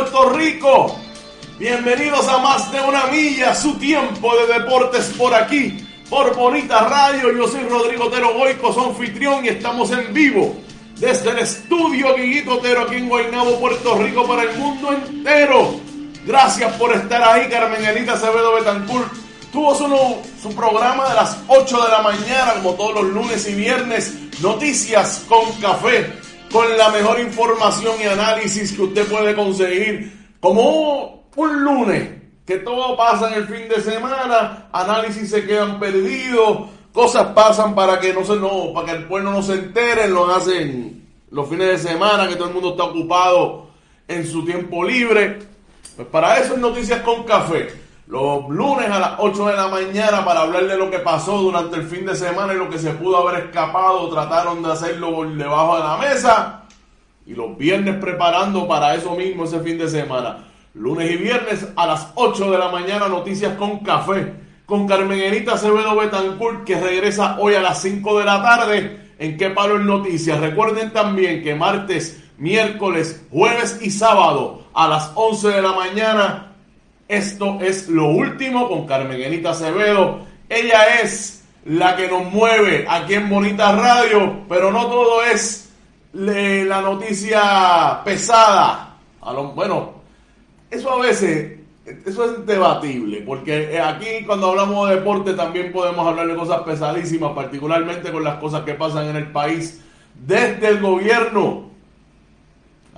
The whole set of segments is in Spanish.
Puerto Rico. Bienvenidos a más de una milla, su tiempo de deportes por aquí, por Bonita Radio. Yo soy Rodrigo Otero Goico, su anfitrión, y estamos en vivo desde el estudio Guiguito Otero aquí en Guaynabo, Puerto Rico, para el mundo entero. Gracias por estar ahí, Carmen Elita Acevedo Betancourt. Tuvo su, su programa de las 8 de la mañana, como todos los lunes y viernes, Noticias con Café con la mejor información y análisis que usted puede conseguir. Como un lunes, que todo pasa en el fin de semana, análisis se quedan perdidos, cosas pasan para que no se no, para que el pueblo no se entere, lo hacen los fines de semana, que todo el mundo está ocupado en su tiempo libre. Pues para eso es Noticias con Café los lunes a las 8 de la mañana para hablar de lo que pasó durante el fin de semana y lo que se pudo haber escapado. Trataron de hacerlo por debajo de la mesa. Y los viernes preparando para eso mismo ese fin de semana. Lunes y viernes a las 8 de la mañana noticias con café. Con Carmen Enita Acevedo Betancourt que regresa hoy a las 5 de la tarde. ¿En qué palo en noticias? Recuerden también que martes, miércoles, jueves y sábado a las 11 de la mañana esto es lo último con Carmen Enita Acevedo. Ella es la que nos mueve aquí en Bonita Radio, pero no todo es la noticia pesada. bueno, eso a veces, eso es debatible, porque aquí cuando hablamos de deporte también podemos hablar de cosas pesadísimas, particularmente con las cosas que pasan en el país desde el gobierno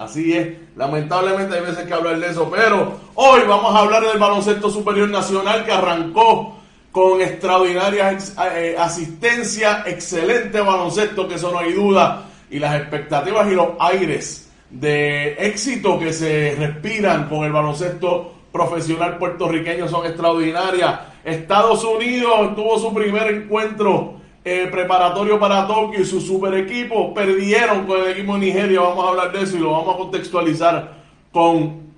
Así es, lamentablemente hay veces que hablar de eso, pero hoy vamos a hablar del baloncesto superior nacional que arrancó con extraordinaria eh, asistencia, excelente baloncesto, que eso no hay duda, y las expectativas y los aires de éxito que se respiran con el baloncesto profesional puertorriqueño son extraordinarias. Estados Unidos tuvo su primer encuentro preparatorio para Tokio y su super equipo perdieron con el equipo de Nigeria. Vamos a hablar de eso y lo vamos a contextualizar con,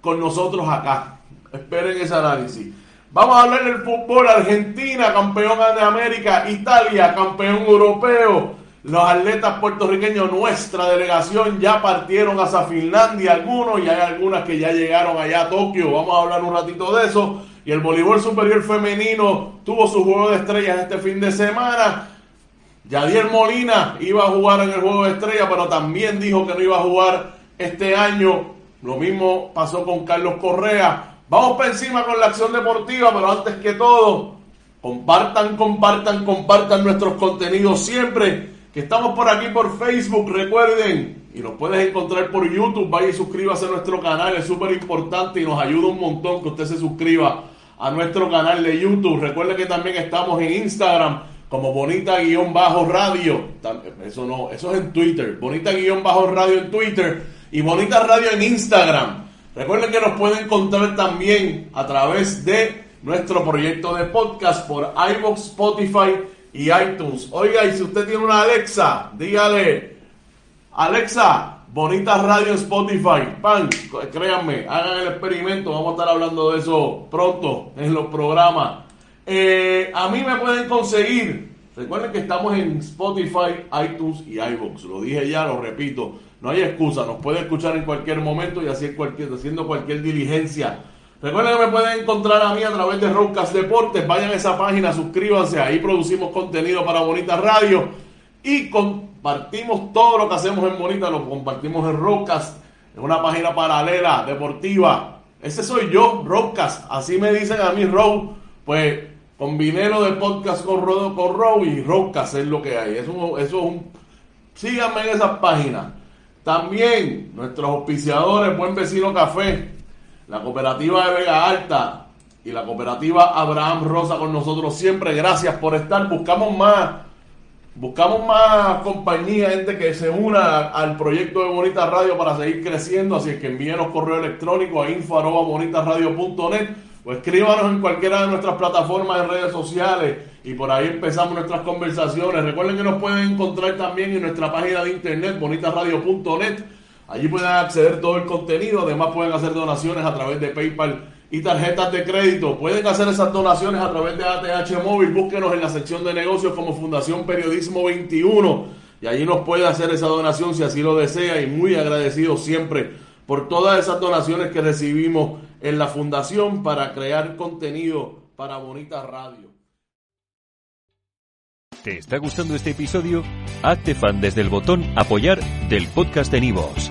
con nosotros acá. Esperen ese análisis. Vamos a hablar del fútbol. Argentina, campeona de América. Italia, campeón europeo. Los atletas puertorriqueños, nuestra delegación, ya partieron hacia Finlandia algunos y hay algunas que ya llegaron allá a Tokio. Vamos a hablar un ratito de eso. Y el voleibol superior femenino tuvo su juego de estrellas este fin de semana. Yadier Molina iba a jugar en el juego de estrellas, pero también dijo que no iba a jugar este año. Lo mismo pasó con Carlos Correa. Vamos para encima con la acción deportiva, pero antes que todo, compartan, compartan, compartan nuestros contenidos siempre. Que estamos por aquí por Facebook, recuerden, y nos puedes encontrar por YouTube. Vaya y suscríbase a nuestro canal, es súper importante y nos ayuda un montón que usted se suscriba a nuestro canal de YouTube. Recuerde que también estamos en Instagram como Bonita-Radio. Eso no, eso es en Twitter. Bonita-Radio en Twitter y Bonita Radio en Instagram. Recuerden que nos pueden encontrar también a través de nuestro proyecto de podcast por iVoox, Spotify y iTunes. Oiga, y si usted tiene una Alexa, dígale, Alexa, Bonita Radio Spotify. Pan, créanme, hagan el experimento. Vamos a estar hablando de eso pronto en los programas. Eh, a mí me pueden conseguir. Recuerden que estamos en Spotify, iTunes y iBox. Lo dije ya, lo repito. No hay excusa. Nos puede escuchar en cualquier momento y así cualquier, haciendo cualquier diligencia. Recuerden que me pueden encontrar a mí a través de Roncast Deportes. Vayan a esa página, suscríbanse. Ahí producimos contenido para Bonita Radio. Y con Partimos todo lo que hacemos en Bonita, lo compartimos en Rockcast, en una página paralela, deportiva. Ese soy yo, Rockcast. Así me dicen a mí, Row. Pues combiné lo de podcast con Rodo con Row y Rockcast es lo que hay. Eso, eso es un. Síganme en esas páginas. También nuestros auspiciadores, Buen Vecino Café, la cooperativa de Vega Alta y la cooperativa Abraham Rosa con nosotros siempre. Gracias por estar. Buscamos más Buscamos más compañía, gente que se una al proyecto de Bonita Radio para seguir creciendo. Así es que envíenos correo electrónico a info.bonitaradio.net o escríbanos en cualquiera de nuestras plataformas de redes sociales y por ahí empezamos nuestras conversaciones. Recuerden que nos pueden encontrar también en nuestra página de internet bonitaradio.net. Allí pueden acceder todo el contenido. Además pueden hacer donaciones a través de PayPal y tarjetas de crédito. Pueden hacer esas donaciones a través de ATH Móvil. Búsquenos en la sección de negocios como Fundación Periodismo 21 y allí nos puede hacer esa donación si así lo desea y muy agradecido siempre por todas esas donaciones que recibimos en la fundación para crear contenido para Bonita Radio. ¿Te está gustando este episodio? Hazte fan desde el botón apoyar del podcast de Nivos.